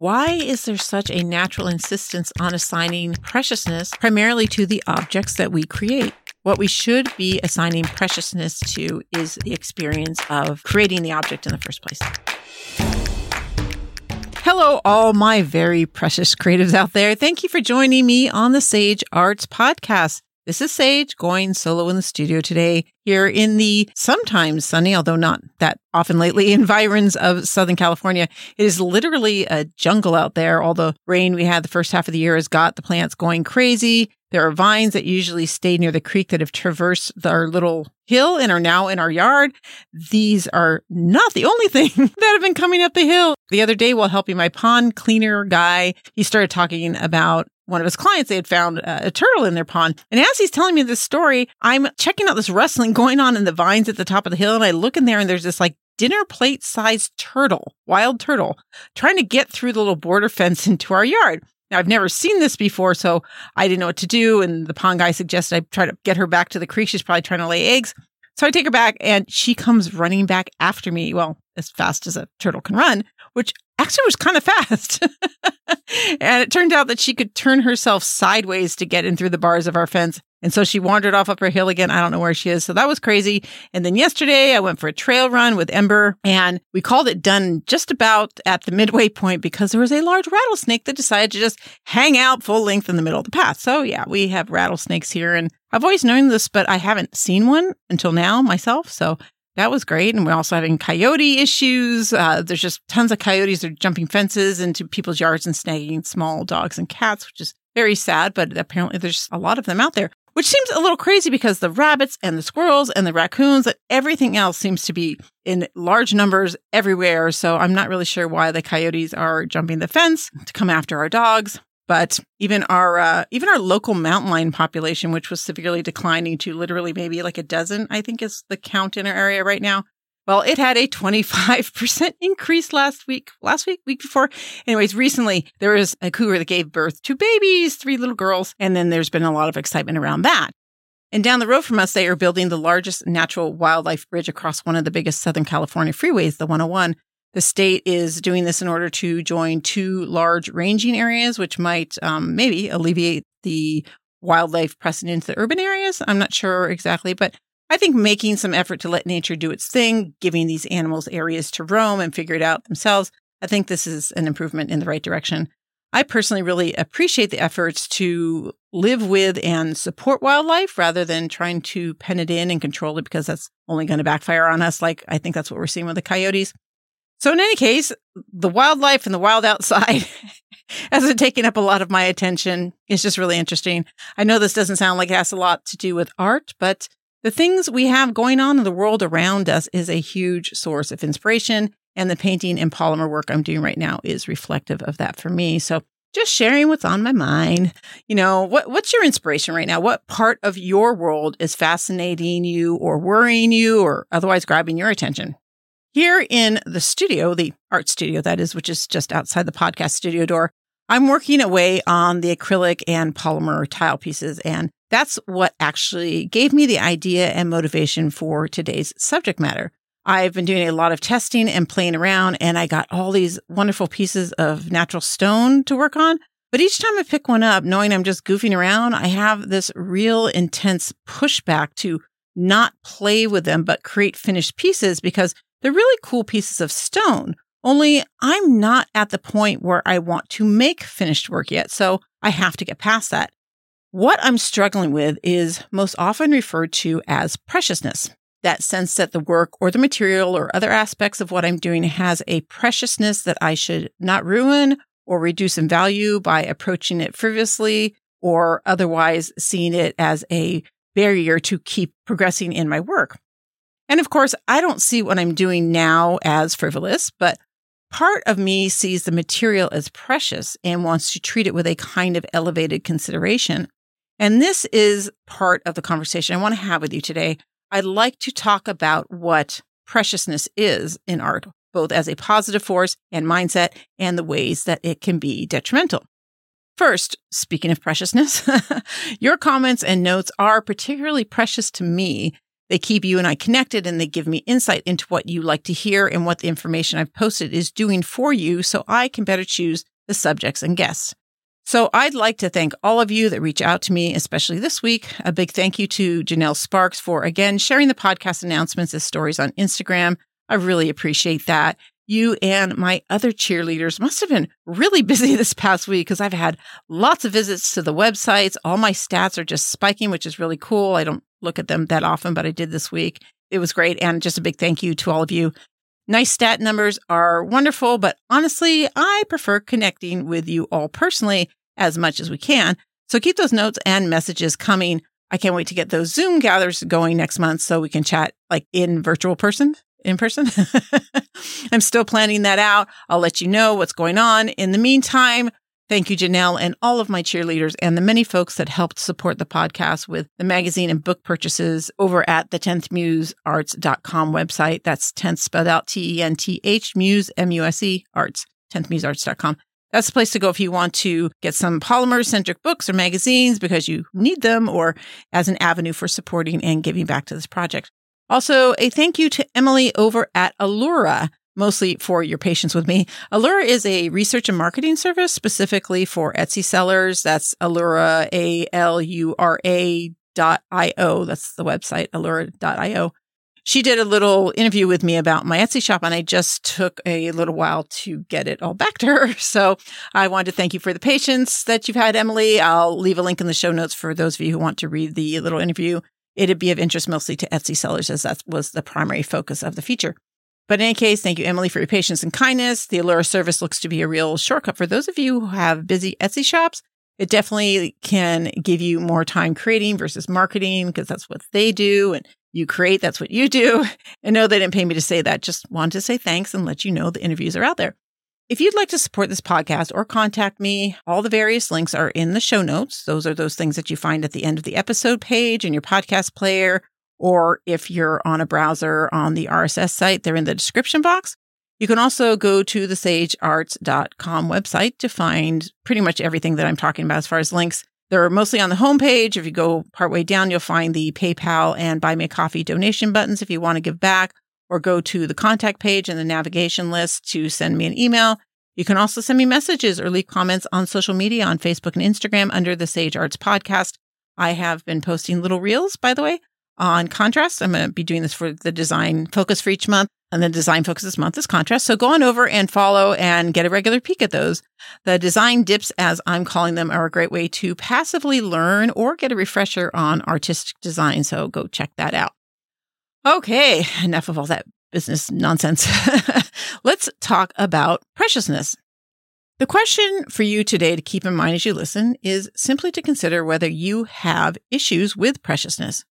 Why is there such a natural insistence on assigning preciousness primarily to the objects that we create? What we should be assigning preciousness to is the experience of creating the object in the first place. Hello, all my very precious creatives out there. Thank you for joining me on the Sage Arts Podcast. This is Sage going solo in the studio today here in the sometimes sunny, although not that often lately, environs of Southern California. It is literally a jungle out there. All the rain we had the first half of the year has got the plants going crazy. There are vines that usually stay near the creek that have traversed our little hill and are now in our yard. These are not the only thing that have been coming up the hill. The other day, while helping my pond cleaner guy, he started talking about one of his clients, they had found a turtle in their pond. And as he's telling me this story, I'm checking out this wrestling going on in the vines at the top of the hill. And I look in there and there's this like dinner plate sized turtle, wild turtle, trying to get through the little border fence into our yard. Now, I've never seen this before, so I didn't know what to do. And the pond guy suggested I try to get her back to the creek. She's probably trying to lay eggs. So I take her back and she comes running back after me. Well, as fast as a turtle can run, which actually was kind of fast. and it turned out that she could turn herself sideways to get in through the bars of our fence. And so she wandered off up her hill again. I don't know where she is. So that was crazy. And then yesterday I went for a trail run with Ember and we called it done just about at the midway point because there was a large rattlesnake that decided to just hang out full length in the middle of the path. So yeah, we have rattlesnakes here and I've always known this, but I haven't seen one until now myself. So that was great. And we're also having coyote issues. Uh, there's just tons of coyotes. They're jumping fences into people's yards and snagging small dogs and cats, which is very sad. But apparently there's a lot of them out there, which seems a little crazy because the rabbits and the squirrels and the raccoons and everything else seems to be in large numbers everywhere. So I'm not really sure why the coyotes are jumping the fence to come after our dogs. But even our uh, even our local mountain lion population, which was severely declining to literally maybe like a dozen, I think is the count in our area right now. Well, it had a 25% increase last week, last week, week before. Anyways, recently there was a cougar that gave birth to babies, three little girls. And then there's been a lot of excitement around that. And down the road from us, they are building the largest natural wildlife bridge across one of the biggest Southern California freeways, the 101, the state is doing this in order to join two large ranging areas, which might um, maybe alleviate the wildlife pressing into the urban areas. I'm not sure exactly, but I think making some effort to let nature do its thing, giving these animals areas to roam and figure it out themselves, I think this is an improvement in the right direction. I personally really appreciate the efforts to live with and support wildlife rather than trying to pen it in and control it because that's only going to backfire on us. Like I think that's what we're seeing with the coyotes. So in any case, the wildlife and the wild outside hasn't taken up a lot of my attention. It's just really interesting. I know this doesn't sound like it has a lot to do with art, but the things we have going on in the world around us is a huge source of inspiration. And the painting and polymer work I'm doing right now is reflective of that for me. So just sharing what's on my mind. You know, what, what's your inspiration right now? What part of your world is fascinating you or worrying you or otherwise grabbing your attention? Here in the studio, the art studio that is, which is just outside the podcast studio door, I'm working away on the acrylic and polymer tile pieces. And that's what actually gave me the idea and motivation for today's subject matter. I've been doing a lot of testing and playing around, and I got all these wonderful pieces of natural stone to work on. But each time I pick one up, knowing I'm just goofing around, I have this real intense pushback to not play with them, but create finished pieces because they're really cool pieces of stone. Only I'm not at the point where I want to make finished work yet, so I have to get past that. What I'm struggling with is most often referred to as preciousness. That sense that the work or the material or other aspects of what I'm doing has a preciousness that I should not ruin or reduce in value by approaching it frivolously or otherwise seeing it as a barrier to keep progressing in my work. And of course, I don't see what I'm doing now as frivolous, but part of me sees the material as precious and wants to treat it with a kind of elevated consideration. And this is part of the conversation I want to have with you today. I'd like to talk about what preciousness is in art, both as a positive force and mindset and the ways that it can be detrimental. First, speaking of preciousness, your comments and notes are particularly precious to me They keep you and I connected and they give me insight into what you like to hear and what the information I've posted is doing for you so I can better choose the subjects and guests. So I'd like to thank all of you that reach out to me, especially this week. A big thank you to Janelle Sparks for again sharing the podcast announcements as stories on Instagram. I really appreciate that. You and my other cheerleaders must have been really busy this past week because I've had lots of visits to the websites. All my stats are just spiking, which is really cool. I don't look at them that often, but I did this week. It was great. And just a big thank you to all of you. Nice stat numbers are wonderful, but honestly, I prefer connecting with you all personally as much as we can. So keep those notes and messages coming. I can't wait to get those Zoom gathers going next month so we can chat like in virtual person, in person. I'm still planning that out. I'll let you know what's going on. In the meantime, thank you, Janelle, and all of my cheerleaders and the many folks that helped support the podcast with the magazine and book purchases over at the 10th musearts.com website. That's 10th spelled out T E N T H Muse, M U S E, arts, 10thmusearts.com. That's the place to go if you want to get some polymer centric books or magazines because you need them or as an avenue for supporting and giving back to this project. Also, a thank you to Emily over at Alura, mostly for your patience with me. Alura is a research and marketing service specifically for Etsy sellers. That's Alura, A L U R A dot I O. That's the website, alura.io she did a little interview with me about my Etsy shop, and I just took a little while to get it all back to her. So I wanted to thank you for the patience that you've had, Emily. I'll leave a link in the show notes for those of you who want to read the little interview. It'd be of interest mostly to Etsy sellers, as that was the primary focus of the feature. But in any case, thank you, Emily, for your patience and kindness. The Alura service looks to be a real shortcut for those of you who have busy Etsy shops. It definitely can give you more time creating versus marketing because that's what they do. And you create, that's what you do. And no, they didn't pay me to say that. Just wanted to say thanks and let you know the interviews are out there. If you'd like to support this podcast or contact me, all the various links are in the show notes. Those are those things that you find at the end of the episode page in your podcast player. Or if you're on a browser on the RSS site, they're in the description box. You can also go to the sagearts.com website to find pretty much everything that I'm talking about as far as links. They're mostly on the homepage. If you go partway down, you'll find the PayPal and Buy Me a Coffee donation buttons if you want to give back, or go to the contact page in the navigation list to send me an email. You can also send me messages or leave comments on social media on Facebook and Instagram under the Sage Arts Podcast. I have been posting little reels, by the way, on contrast. I'm going to be doing this for the design focus for each month. And the design focus this month is contrast. So go on over and follow and get a regular peek at those. The design dips, as I'm calling them, are a great way to passively learn or get a refresher on artistic design. So go check that out. Okay, enough of all that business nonsense. Let's talk about preciousness. The question for you today to keep in mind as you listen is simply to consider whether you have issues with preciousness.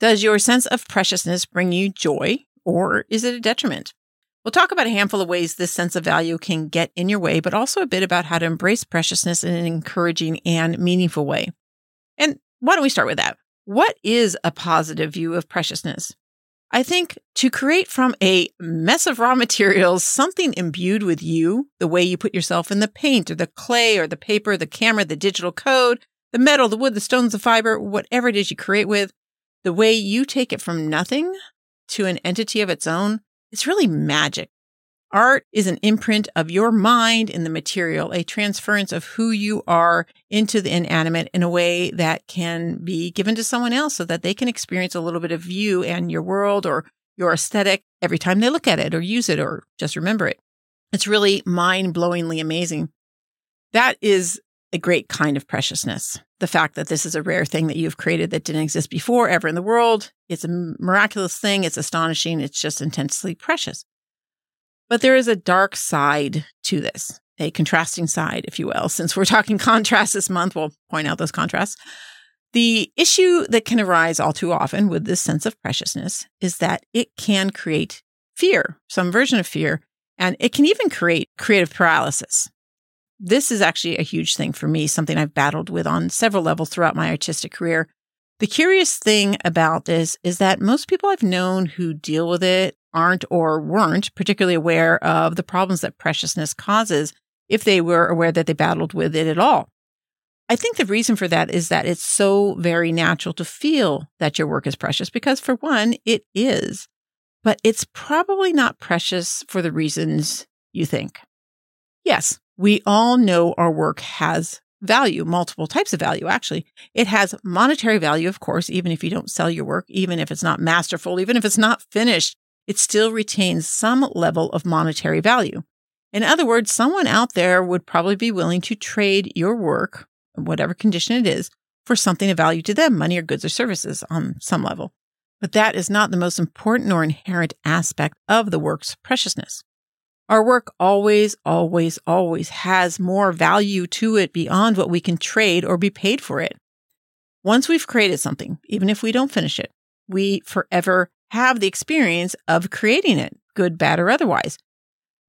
Does your sense of preciousness bring you joy or is it a detriment? We'll talk about a handful of ways this sense of value can get in your way, but also a bit about how to embrace preciousness in an encouraging and meaningful way. And why don't we start with that? What is a positive view of preciousness? I think to create from a mess of raw materials something imbued with you, the way you put yourself in the paint or the clay or the paper, the camera, the digital code, the metal, the wood, the stones, the fiber, whatever it is you create with, the way you take it from nothing to an entity of its own, it's really magic. Art is an imprint of your mind in the material, a transference of who you are into the inanimate in a way that can be given to someone else so that they can experience a little bit of you and your world or your aesthetic every time they look at it or use it or just remember it. It's really mind blowingly amazing. That is a great kind of preciousness. The fact that this is a rare thing that you've created that didn't exist before ever in the world. It's a miraculous thing. It's astonishing. It's just intensely precious. But there is a dark side to this, a contrasting side, if you will. Since we're talking contrast this month, we'll point out those contrasts. The issue that can arise all too often with this sense of preciousness is that it can create fear, some version of fear, and it can even create creative paralysis this is actually a huge thing for me, something I've battled with on several levels throughout my artistic career. The curious thing about this is that most people I've known who deal with it aren't or weren't particularly aware of the problems that preciousness causes if they were aware that they battled with it at all. I think the reason for that is that it's so very natural to feel that your work is precious because, for one, it is, but it's probably not precious for the reasons you think. Yes, we all know our work has value, multiple types of value, actually. It has monetary value, of course, even if you don't sell your work, even if it's not masterful, even if it's not finished, it still retains some level of monetary value. In other words, someone out there would probably be willing to trade your work, whatever condition it is, for something of value to them, money or goods or services on some level. But that is not the most important or inherent aspect of the work's preciousness. Our work always, always, always has more value to it beyond what we can trade or be paid for it. Once we've created something, even if we don't finish it, we forever have the experience of creating it, good, bad, or otherwise.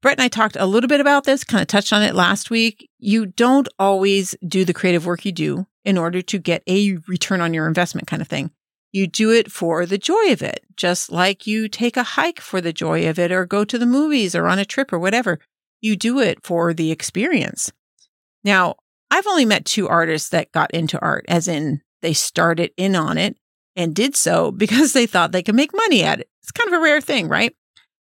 Brett and I talked a little bit about this, kind of touched on it last week. You don't always do the creative work you do in order to get a return on your investment kind of thing. You do it for the joy of it, just like you take a hike for the joy of it or go to the movies or on a trip or whatever. You do it for the experience. Now, I've only met two artists that got into art, as in they started in on it and did so because they thought they could make money at it. It's kind of a rare thing, right?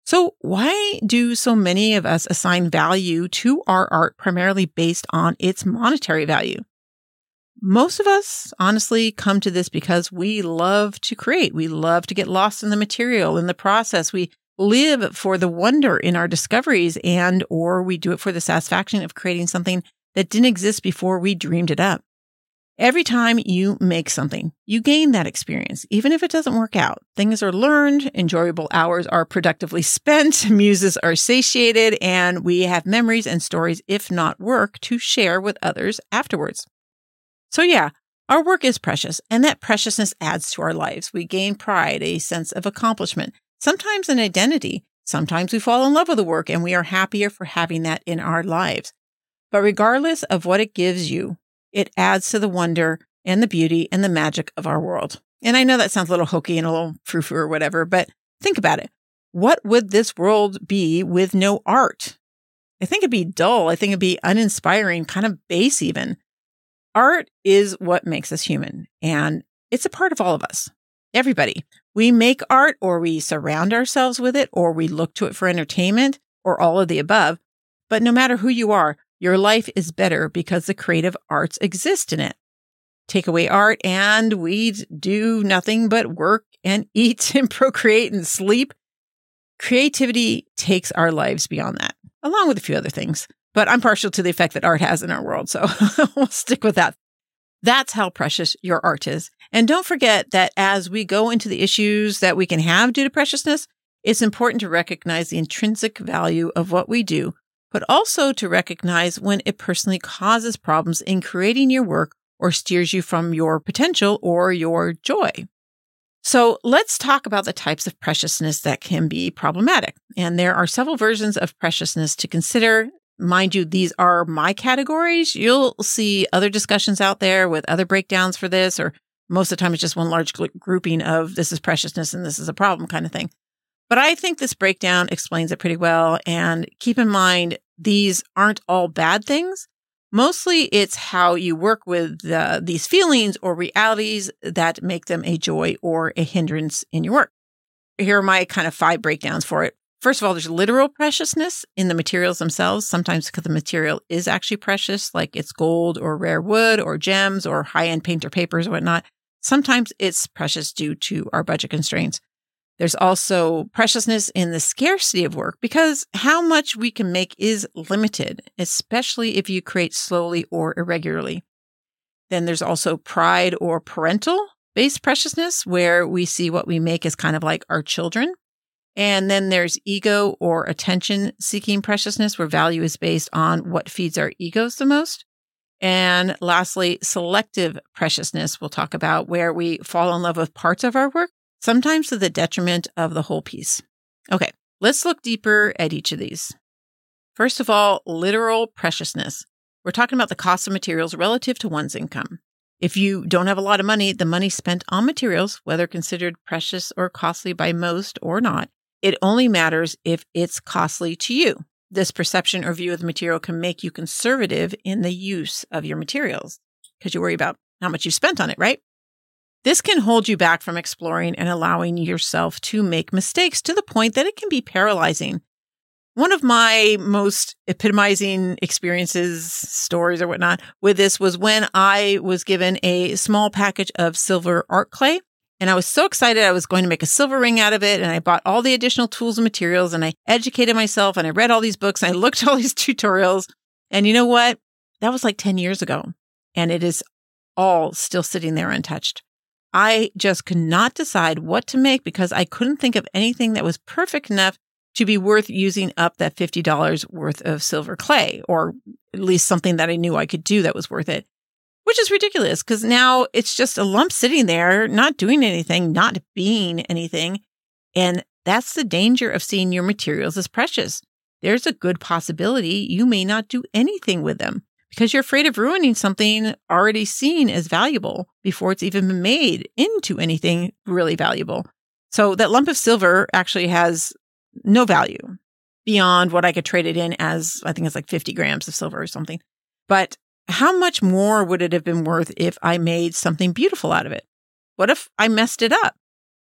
So, why do so many of us assign value to our art primarily based on its monetary value? Most of us honestly come to this because we love to create. We love to get lost in the material, in the process. We live for the wonder in our discoveries and or we do it for the satisfaction of creating something that didn't exist before we dreamed it up. Every time you make something, you gain that experience, even if it doesn't work out. Things are learned, enjoyable hours are productively spent, muses are satiated, and we have memories and stories, if not work, to share with others afterwards. So, yeah, our work is precious, and that preciousness adds to our lives. We gain pride, a sense of accomplishment, sometimes an identity. Sometimes we fall in love with the work and we are happier for having that in our lives. But regardless of what it gives you, it adds to the wonder and the beauty and the magic of our world. And I know that sounds a little hokey and a little frou frou or whatever, but think about it. What would this world be with no art? I think it'd be dull. I think it'd be uninspiring, kind of base even. Art is what makes us human, and it's a part of all of us. Everybody. We make art or we surround ourselves with it or we look to it for entertainment or all of the above. But no matter who you are, your life is better because the creative arts exist in it. Take away art and we'd do nothing but work and eat and procreate and sleep. Creativity takes our lives beyond that, along with a few other things. But I'm partial to the effect that art has in our world, so we'll stick with that. That's how precious your art is. And don't forget that as we go into the issues that we can have due to preciousness, it's important to recognize the intrinsic value of what we do but also to recognize when it personally causes problems in creating your work or steers you from your potential or your joy. So let's talk about the types of preciousness that can be problematic. And there are several versions of preciousness to consider. Mind you, these are my categories. You'll see other discussions out there with other breakdowns for this, or most of the time it's just one large grouping of this is preciousness and this is a problem kind of thing. But I think this breakdown explains it pretty well. And keep in mind, these aren't all bad things. Mostly it's how you work with these feelings or realities that make them a joy or a hindrance in your work. Here are my kind of five breakdowns for it. First of all, there's literal preciousness in the materials themselves, sometimes because the material is actually precious, like it's gold or rare wood or gems or high end paint or papers or whatnot. Sometimes it's precious due to our budget constraints. There's also preciousness in the scarcity of work because how much we can make is limited, especially if you create slowly or irregularly. Then there's also pride or parental based preciousness, where we see what we make as kind of like our children. And then there's ego or attention seeking preciousness, where value is based on what feeds our egos the most. And lastly, selective preciousness, we'll talk about where we fall in love with parts of our work sometimes to the detriment of the whole piece. Okay, let's look deeper at each of these. First of all, literal preciousness. We're talking about the cost of materials relative to one's income. If you don't have a lot of money, the money spent on materials, whether considered precious or costly by most or not, it only matters if it's costly to you. This perception or view of the material can make you conservative in the use of your materials. because you worry about how much you spent on it, right? This can hold you back from exploring and allowing yourself to make mistakes to the point that it can be paralyzing. One of my most epitomizing experiences, stories, or whatnot with this was when I was given a small package of silver art clay. And I was so excited I was going to make a silver ring out of it. And I bought all the additional tools and materials and I educated myself and I read all these books and I looked at all these tutorials. And you know what? That was like 10 years ago. And it is all still sitting there untouched. I just could not decide what to make because I couldn't think of anything that was perfect enough to be worth using up that $50 worth of silver clay, or at least something that I knew I could do that was worth it, which is ridiculous because now it's just a lump sitting there, not doing anything, not being anything. And that's the danger of seeing your materials as precious. There's a good possibility you may not do anything with them because you're afraid of ruining something already seen as valuable before it's even been made into anything really valuable. So that lump of silver actually has no value beyond what I could trade it in as I think it's like 50 grams of silver or something. But how much more would it have been worth if I made something beautiful out of it? What if I messed it up?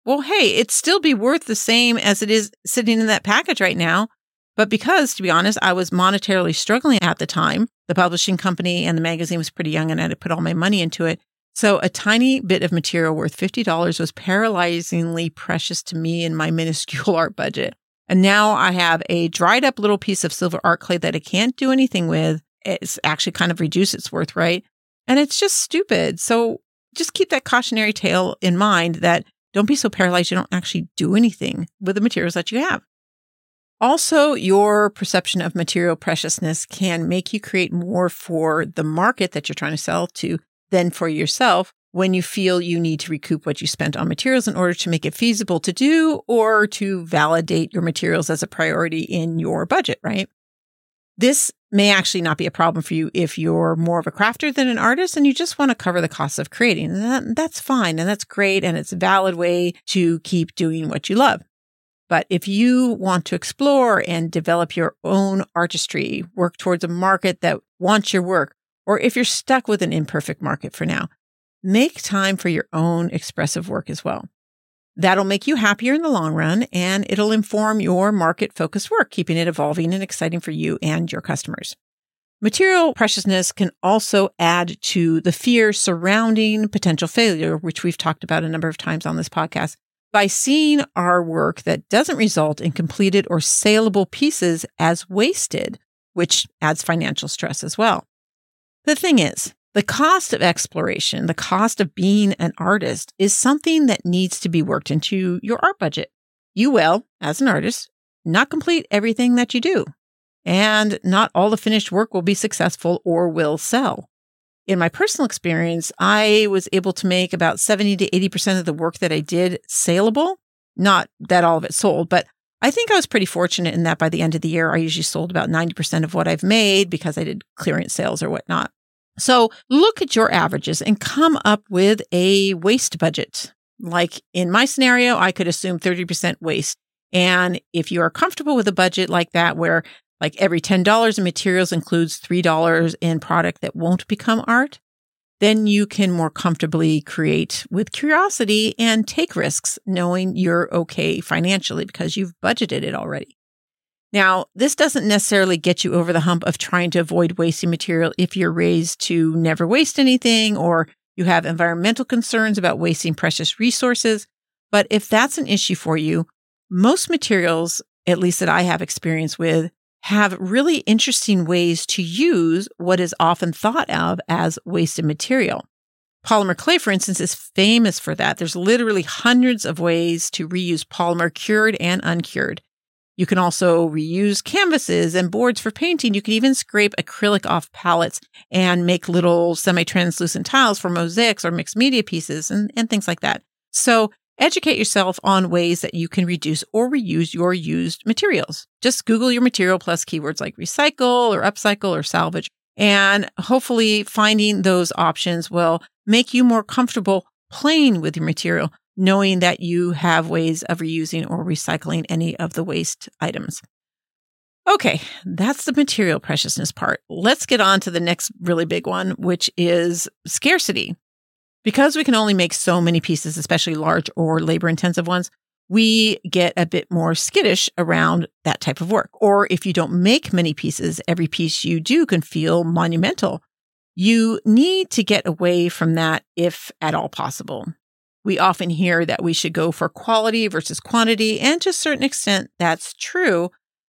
Well, hey, it'd still be worth the same as it is sitting in that package right now. But because, to be honest, I was monetarily struggling at the time, the publishing company and the magazine was pretty young and I had to put all my money into it. So a tiny bit of material worth $50 was paralyzingly precious to me in my minuscule art budget. And now I have a dried up little piece of silver art clay that I can't do anything with. It's actually kind of reduce its worth, right? And it's just stupid. So just keep that cautionary tale in mind that don't be so paralyzed you don't actually do anything with the materials that you have. Also, your perception of material preciousness can make you create more for the market that you're trying to sell to than for yourself when you feel you need to recoup what you spent on materials in order to make it feasible to do or to validate your materials as a priority in your budget, right? This may actually not be a problem for you if you're more of a crafter than an artist and you just want to cover the costs of creating. That, that's fine and that's great and it's a valid way to keep doing what you love. But if you want to explore and develop your own artistry, work towards a market that wants your work, or if you're stuck with an imperfect market for now, make time for your own expressive work as well. That'll make you happier in the long run and it'll inform your market focused work, keeping it evolving and exciting for you and your customers. Material preciousness can also add to the fear surrounding potential failure, which we've talked about a number of times on this podcast by seeing our work that doesn't result in completed or saleable pieces as wasted, which adds financial stress as well. The thing is, the cost of exploration, the cost of being an artist is something that needs to be worked into your art budget. You will, as an artist, not complete everything that you do, and not all the finished work will be successful or will sell in my personal experience, I was able to make about 70 to 80% of the work that I did saleable. Not that all of it sold, but I think I was pretty fortunate in that by the end of the year, I usually sold about 90% of what I've made because I did clearance sales or whatnot. So look at your averages and come up with a waste budget. Like in my scenario, I could assume 30% waste. And if you are comfortable with a budget like that, where like every $10 in materials includes $3 in product that won't become art, then you can more comfortably create with curiosity and take risks knowing you're okay financially because you've budgeted it already. Now, this doesn't necessarily get you over the hump of trying to avoid wasting material if you're raised to never waste anything or you have environmental concerns about wasting precious resources. But if that's an issue for you, most materials, at least that I have experience with, have really interesting ways to use what is often thought of as wasted material. Polymer clay, for instance, is famous for that. There's literally hundreds of ways to reuse polymer, cured and uncured. You can also reuse canvases and boards for painting. You can even scrape acrylic off palettes and make little semi translucent tiles for mosaics or mixed media pieces and, and things like that. So Educate yourself on ways that you can reduce or reuse your used materials. Just Google your material plus keywords like recycle or upcycle or salvage. And hopefully finding those options will make you more comfortable playing with your material, knowing that you have ways of reusing or recycling any of the waste items. Okay, that's the material preciousness part. Let's get on to the next really big one, which is scarcity. Because we can only make so many pieces, especially large or labor intensive ones, we get a bit more skittish around that type of work. Or if you don't make many pieces, every piece you do can feel monumental. You need to get away from that if at all possible. We often hear that we should go for quality versus quantity, and to a certain extent, that's true.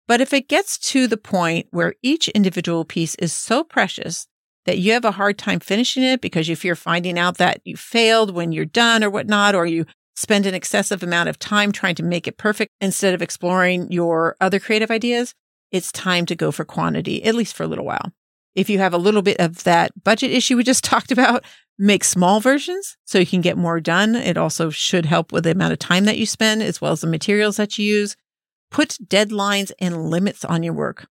But if it gets to the point where each individual piece is so precious that you have a hard time finishing it because you fear finding out that you failed when you're done or whatnot, or you spend an excessive amount of time trying to make it perfect instead of exploring your other creative ideas, it's time to go for quantity, at least for a little while. If you have a little bit of that budget issue we just talked about, make small versions so you can get more done. It also should help with the amount of time that you spend as well as the materials that you use. Put deadlines and limits on your work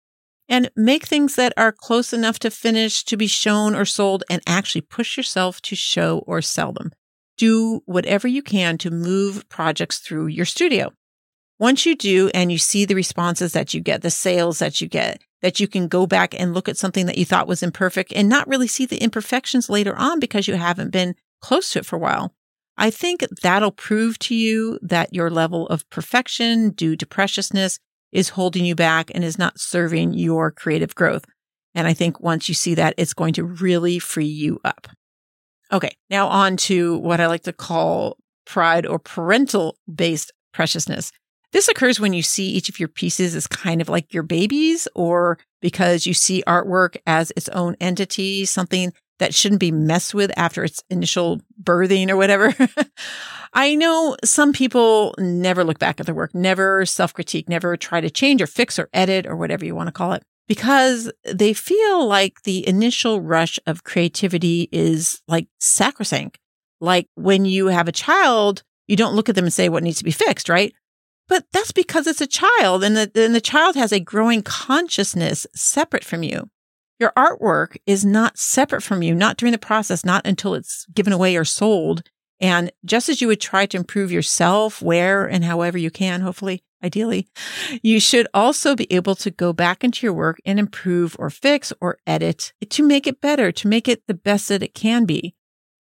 and make things that are close enough to finish to be shown or sold and actually push yourself to show or sell them. Do whatever you can to move projects through your studio. Once you do and you see the responses that you get, the sales that you get, that you can go back and look at something that you thought was imperfect and not really see the imperfections later on because you haven't been close to it for a while. I think that'll prove to you that your level of perfection due to preciousness is holding you back and is not serving your creative growth. And I think once you see that, it's going to really free you up. Okay. Now on to what I like to call pride or parental based preciousness. This occurs when you see each of your pieces as kind of like your babies or because you see artwork as its own entity, something that shouldn't be messed with after its initial birthing or whatever. I know some people never look back at their work, never self critique, never try to change or fix or edit or whatever you want to call it because they feel like the initial rush of creativity is like sacrosanct. Like when you have a child, you don't look at them and say what needs to be fixed, right? But that's because it's a child and the, and the child has a growing consciousness separate from you. Your artwork is not separate from you, not during the process, not until it's given away or sold. And just as you would try to improve yourself where and however you can, hopefully, ideally, you should also be able to go back into your work and improve or fix or edit to make it better, to make it the best that it can be.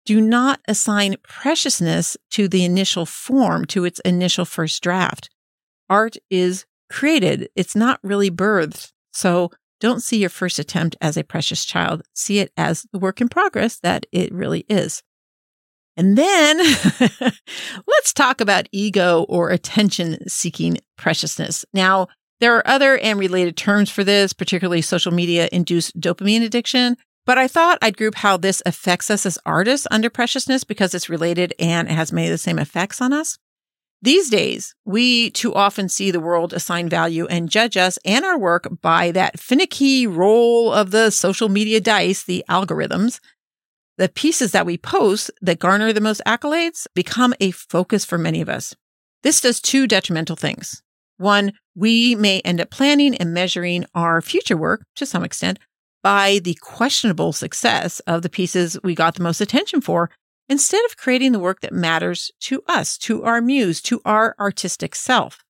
Do not assign preciousness to the initial form, to its initial first draft. Art is created. It's not really birthed. So don't see your first attempt as a precious child. See it as the work in progress that it really is. And then let's talk about ego or attention seeking preciousness. Now, there are other and related terms for this, particularly social media induced dopamine addiction. But I thought I'd group how this affects us as artists under preciousness because it's related and it has many of the same effects on us. These days, we too often see the world assign value and judge us and our work by that finicky roll of the social media dice, the algorithms. The pieces that we post that garner the most accolades become a focus for many of us. This does two detrimental things. One, we may end up planning and measuring our future work to some extent by the questionable success of the pieces we got the most attention for instead of creating the work that matters to us, to our muse, to our artistic self.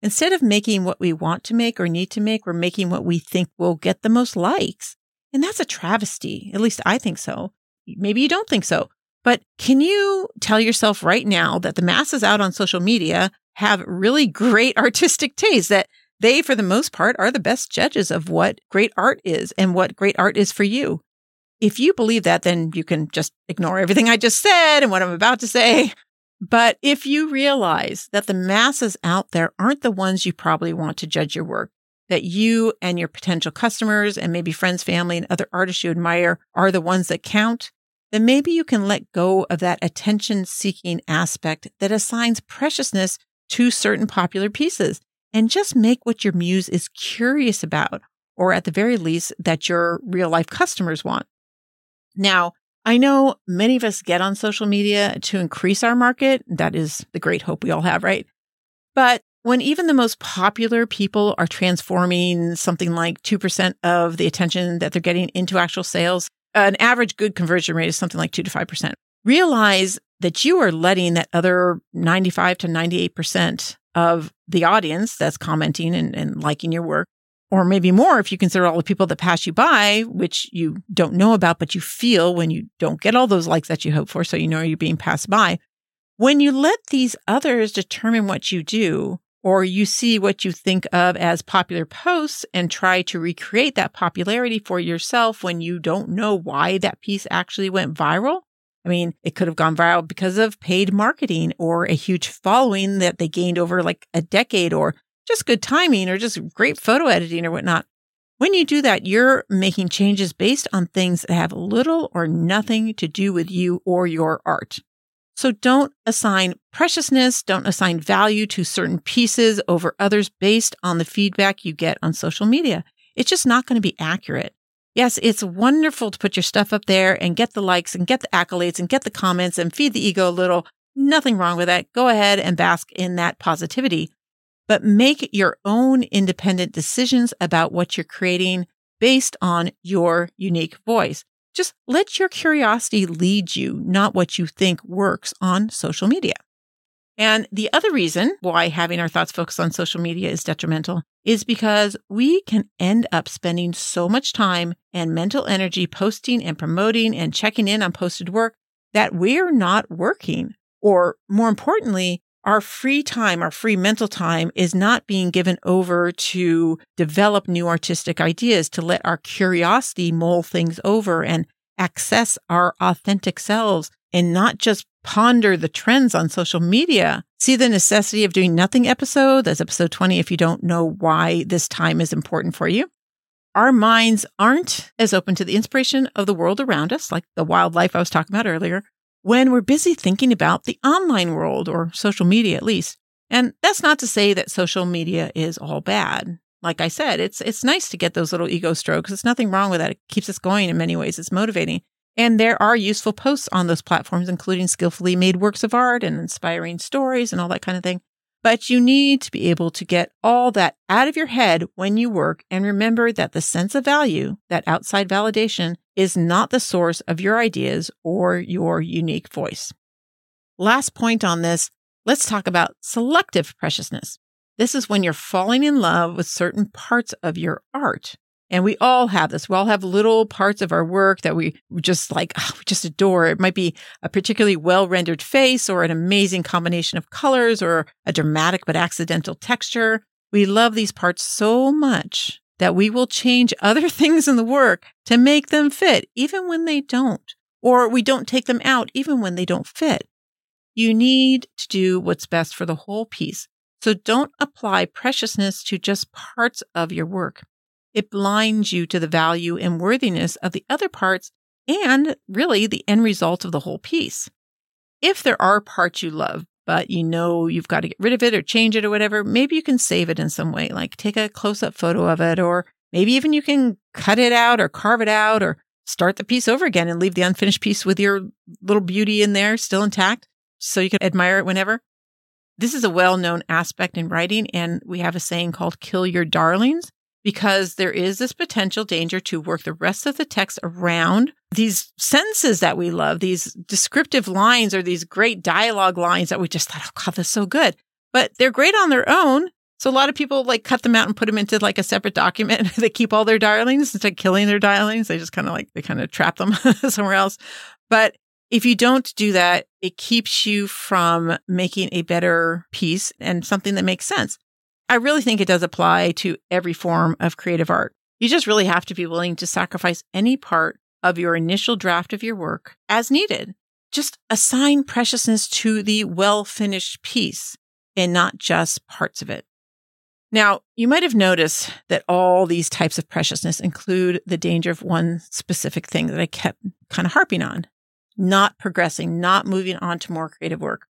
Instead of making what we want to make or need to make, we're making what we think will get the most likes. And that's a travesty. At least I think so. Maybe you don't think so. But can you tell yourself right now that the masses out on social media have really great artistic taste, that they, for the most part, are the best judges of what great art is and what great art is for you. If you believe that, then you can just ignore everything I just said and what I'm about to say. But if you realize that the masses out there aren't the ones you probably want to judge your work, that you and your potential customers and maybe friends, family, and other artists you admire are the ones that count, then maybe you can let go of that attention seeking aspect that assigns preciousness to certain popular pieces and just make what your muse is curious about, or at the very least, that your real life customers want. Now, I know many of us get on social media to increase our market. That is the great hope we all have, right? But when even the most popular people are transforming something like 2% of the attention that they're getting into actual sales, an average good conversion rate is something like 2 to 5%. Realize that you are letting that other 95 to 98% of the audience that's commenting and, and liking your work, or maybe more if you consider all the people that pass you by, which you don't know about, but you feel when you don't get all those likes that you hope for. So you know you're being passed by. When you let these others determine what you do, or you see what you think of as popular posts and try to recreate that popularity for yourself when you don't know why that piece actually went viral. I mean, it could have gone viral because of paid marketing or a huge following that they gained over like a decade or just good timing or just great photo editing or whatnot. When you do that, you're making changes based on things that have little or nothing to do with you or your art. So don't assign preciousness, don't assign value to certain pieces over others based on the feedback you get on social media. It's just not going to be accurate. Yes, it's wonderful to put your stuff up there and get the likes and get the accolades and get the comments and feed the ego a little. Nothing wrong with that. Go ahead and bask in that positivity but make your own independent decisions about what you're creating based on your unique voice. Just let your curiosity lead you, not what you think works on social media. And the other reason why having our thoughts focused on social media is detrimental is because we can end up spending so much time and mental energy posting and promoting and checking in on posted work that we're not working. Or more importantly, our free time, our free mental time is not being given over to develop new artistic ideas, to let our curiosity mull things over and access our authentic selves and not just ponder the trends on social media. See the necessity of doing nothing episode. That's episode 20 if you don't know why this time is important for you. Our minds aren't as open to the inspiration of the world around us, like the wildlife I was talking about earlier, when we're busy thinking about the online world or social media at least. And that's not to say that social media is all bad. Like I said, it's it's nice to get those little ego strokes. There's nothing wrong with that. It keeps us going in many ways. It's motivating. And there are useful posts on those platforms, including skillfully made works of art and inspiring stories and all that kind of thing. But you need to be able to get all that out of your head when you work and remember that the sense of value, that outside validation, is not the source of your ideas or your unique voice. Last point on this let's talk about selective preciousness. This is when you're falling in love with certain parts of your art. And we all have this. We all have little parts of our work that we just like, oh, we just adore. It might be a particularly well rendered face or an amazing combination of colors or a dramatic but accidental texture. We love these parts so much that we will change other things in the work to make them fit, even when they don't, or we don't take them out, even when they don't fit. You need to do what's best for the whole piece. So don't apply preciousness to just parts of your work. It blinds you to the value and worthiness of the other parts and really the end result of the whole piece. If there are parts you love, but you know you've got to get rid of it or change it or whatever, maybe you can save it in some way, like take a close up photo of it, or maybe even you can cut it out or carve it out or start the piece over again and leave the unfinished piece with your little beauty in there still intact so you can admire it whenever. This is a well known aspect in writing, and we have a saying called kill your darlings because there is this potential danger to work the rest of the text around these sentences that we love, these descriptive lines or these great dialogue lines that we just thought, oh God, that's so good. But they're great on their own. So a lot of people like cut them out and put them into like a separate document. they keep all their darlings instead of killing their darlings. They just kind of like, they kind of trap them somewhere else. But if you don't do that, it keeps you from making a better piece and something that makes sense. I really think it does apply to every form of creative art. You just really have to be willing to sacrifice any part of your initial draft of your work as needed. Just assign preciousness to the well finished piece and not just parts of it. Now, you might have noticed that all these types of preciousness include the danger of one specific thing that I kept kind of harping on not progressing, not moving on to more creative work.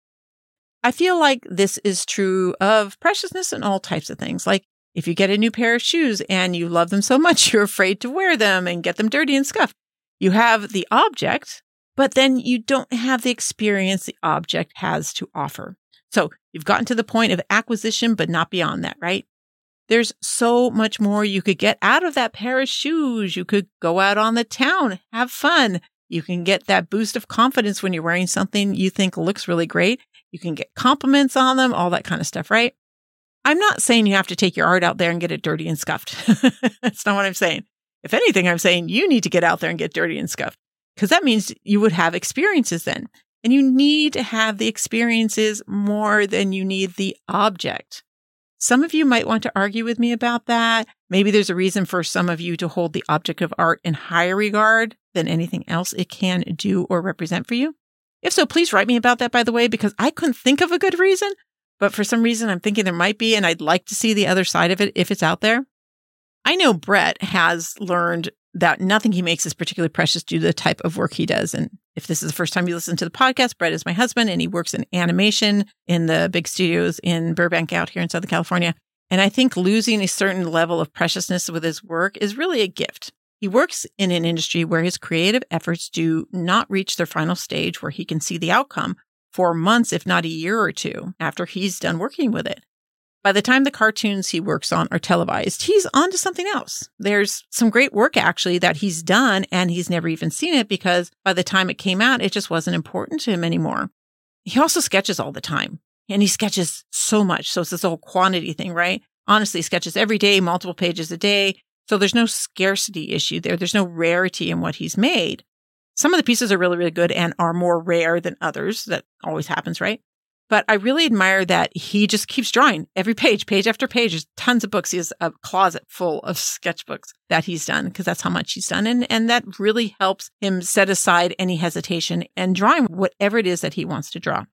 I feel like this is true of preciousness and all types of things. Like if you get a new pair of shoes and you love them so much, you're afraid to wear them and get them dirty and scuffed. You have the object, but then you don't have the experience the object has to offer. So you've gotten to the point of acquisition, but not beyond that, right? There's so much more you could get out of that pair of shoes. You could go out on the town, have fun. You can get that boost of confidence when you're wearing something you think looks really great. You can get compliments on them, all that kind of stuff, right? I'm not saying you have to take your art out there and get it dirty and scuffed. That's not what I'm saying. If anything, I'm saying you need to get out there and get dirty and scuffed because that means you would have experiences then. And you need to have the experiences more than you need the object. Some of you might want to argue with me about that. Maybe there's a reason for some of you to hold the object of art in higher regard than anything else it can do or represent for you. If so, please write me about that, by the way, because I couldn't think of a good reason, but for some reason I'm thinking there might be, and I'd like to see the other side of it if it's out there. I know Brett has learned that nothing he makes is particularly precious due to the type of work he does. And if this is the first time you listen to the podcast, Brett is my husband and he works in animation in the big studios in Burbank out here in Southern California. And I think losing a certain level of preciousness with his work is really a gift. He works in an industry where his creative efforts do not reach their final stage where he can see the outcome for months, if not a year or two after he's done working with it. By the time the cartoons he works on are televised, he's on to something else. There's some great work actually that he's done and he's never even seen it because by the time it came out, it just wasn't important to him anymore. He also sketches all the time and he sketches so much. So it's this whole quantity thing, right? Honestly, sketches every day, multiple pages a day. So there's no scarcity issue there. There's no rarity in what he's made. Some of the pieces are really, really good and are more rare than others. That always happens, right? But I really admire that he just keeps drawing every page, page after page. There's tons of books. He has a closet full of sketchbooks that he's done because that's how much he's done. And, and that really helps him set aside any hesitation and drawing whatever it is that he wants to draw.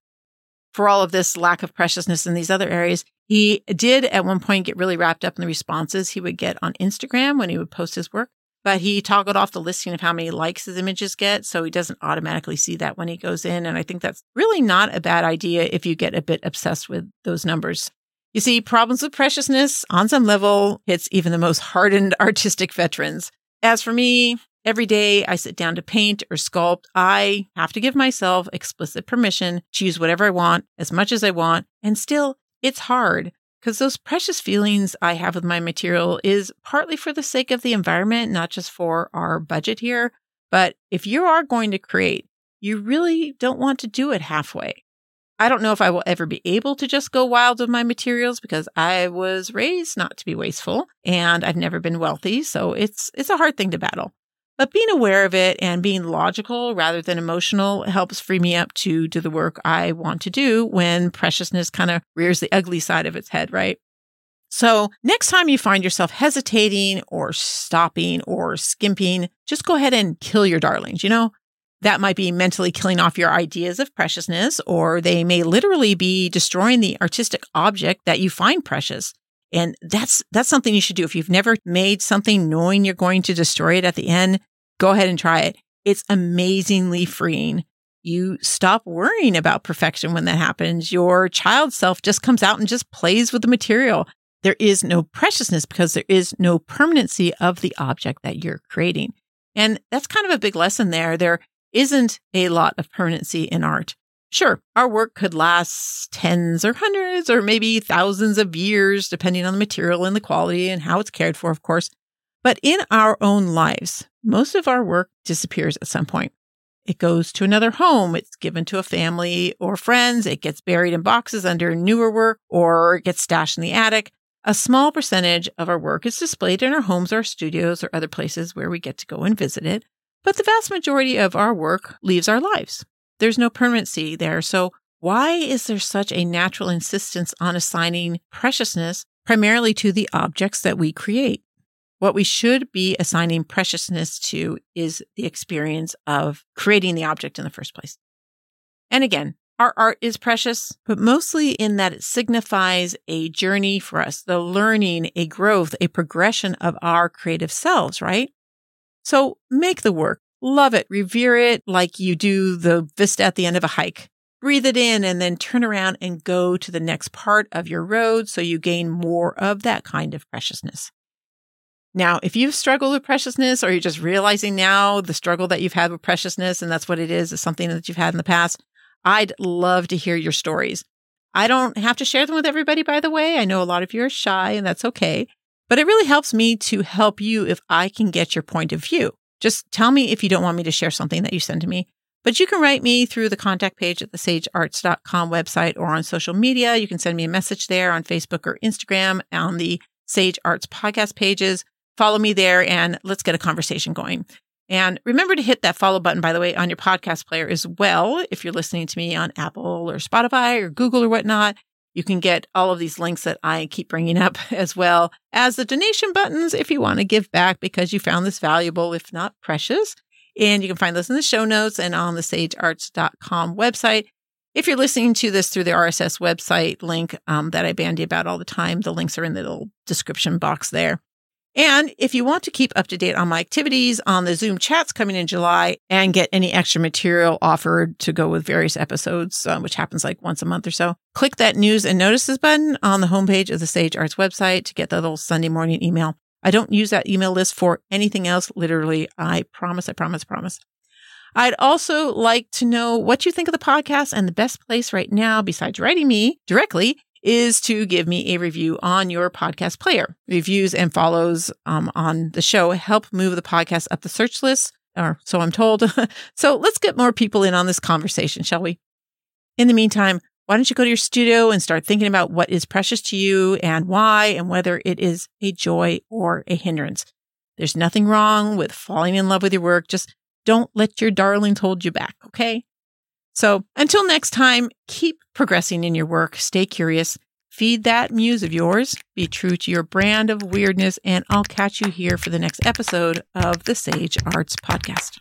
For all of this lack of preciousness in these other areas, he did at one point get really wrapped up in the responses he would get on Instagram when he would post his work but he toggled off the listing of how many likes his images get. So he doesn't automatically see that when he goes in. And I think that's really not a bad idea if you get a bit obsessed with those numbers. You see, problems with preciousness on some level hits even the most hardened artistic veterans. As for me, every day I sit down to paint or sculpt, I have to give myself explicit permission to use whatever I want, as much as I want. And still, it's hard because those precious feelings I have with my material is partly for the sake of the environment, not just for our budget here. But if you are going to create, you really don't want to do it halfway. I don't know if I will ever be able to just go wild with my materials because I was raised not to be wasteful and I've never been wealthy, so it's it's a hard thing to battle. But being aware of it and being logical rather than emotional helps free me up to do the work I want to do when preciousness kind of rears the ugly side of its head, right? So, next time you find yourself hesitating or stopping or skimping, just go ahead and kill your darlings. You know, that might be mentally killing off your ideas of preciousness, or they may literally be destroying the artistic object that you find precious. And that's, that's something you should do. If you've never made something knowing you're going to destroy it at the end, go ahead and try it. It's amazingly freeing. You stop worrying about perfection when that happens. Your child self just comes out and just plays with the material. There is no preciousness because there is no permanency of the object that you're creating. And that's kind of a big lesson there. There isn't a lot of permanency in art. Sure, our work could last tens or hundreds or maybe thousands of years, depending on the material and the quality and how it's cared for, of course. But in our own lives, most of our work disappears at some point. It goes to another home. It's given to a family or friends. It gets buried in boxes under newer work or it gets stashed in the attic. A small percentage of our work is displayed in our homes or studios or other places where we get to go and visit it. But the vast majority of our work leaves our lives. There's no permanency there. So why is there such a natural insistence on assigning preciousness primarily to the objects that we create? What we should be assigning preciousness to is the experience of creating the object in the first place. And again, our art is precious, but mostly in that it signifies a journey for us, the learning, a growth, a progression of our creative selves, right? So make the work, Love it. Revere it like you do the vista at the end of a hike. Breathe it in and then turn around and go to the next part of your road so you gain more of that kind of preciousness. Now, if you've struggled with preciousness or you're just realizing now the struggle that you've had with preciousness and that's what it is, is something that you've had in the past, I'd love to hear your stories. I don't have to share them with everybody, by the way. I know a lot of you are shy and that's okay, but it really helps me to help you if I can get your point of view. Just tell me if you don't want me to share something that you send to me. But you can write me through the contact page at the sagearts.com website or on social media. You can send me a message there on Facebook or Instagram on the Sage Arts podcast pages. Follow me there and let's get a conversation going. And remember to hit that follow button, by the way, on your podcast player as well. If you're listening to me on Apple or Spotify or Google or whatnot, you can get all of these links that I keep bringing up as well as the donation buttons if you want to give back because you found this valuable, if not precious. And you can find those in the show notes and on the sagearts.com website. If you're listening to this through the RSS website link um, that I bandy about all the time, the links are in the little description box there. And if you want to keep up to date on my activities on the Zoom chats coming in July and get any extra material offered to go with various episodes, uh, which happens like once a month or so, click that news and notices button on the homepage of the Sage Arts website to get that little Sunday morning email. I don't use that email list for anything else. Literally, I promise, I promise, promise. I'd also like to know what you think of the podcast and the best place right now, besides writing me directly, is to give me a review on your podcast player. Reviews and follows um, on the show help move the podcast up the search list, or so I'm told. so let's get more people in on this conversation, shall we? In the meantime, why don't you go to your studio and start thinking about what is precious to you and why, and whether it is a joy or a hindrance. There's nothing wrong with falling in love with your work. Just don't let your darlings hold you back, okay? So until next time, keep progressing in your work, stay curious, feed that muse of yours, be true to your brand of weirdness, and I'll catch you here for the next episode of the Sage Arts Podcast.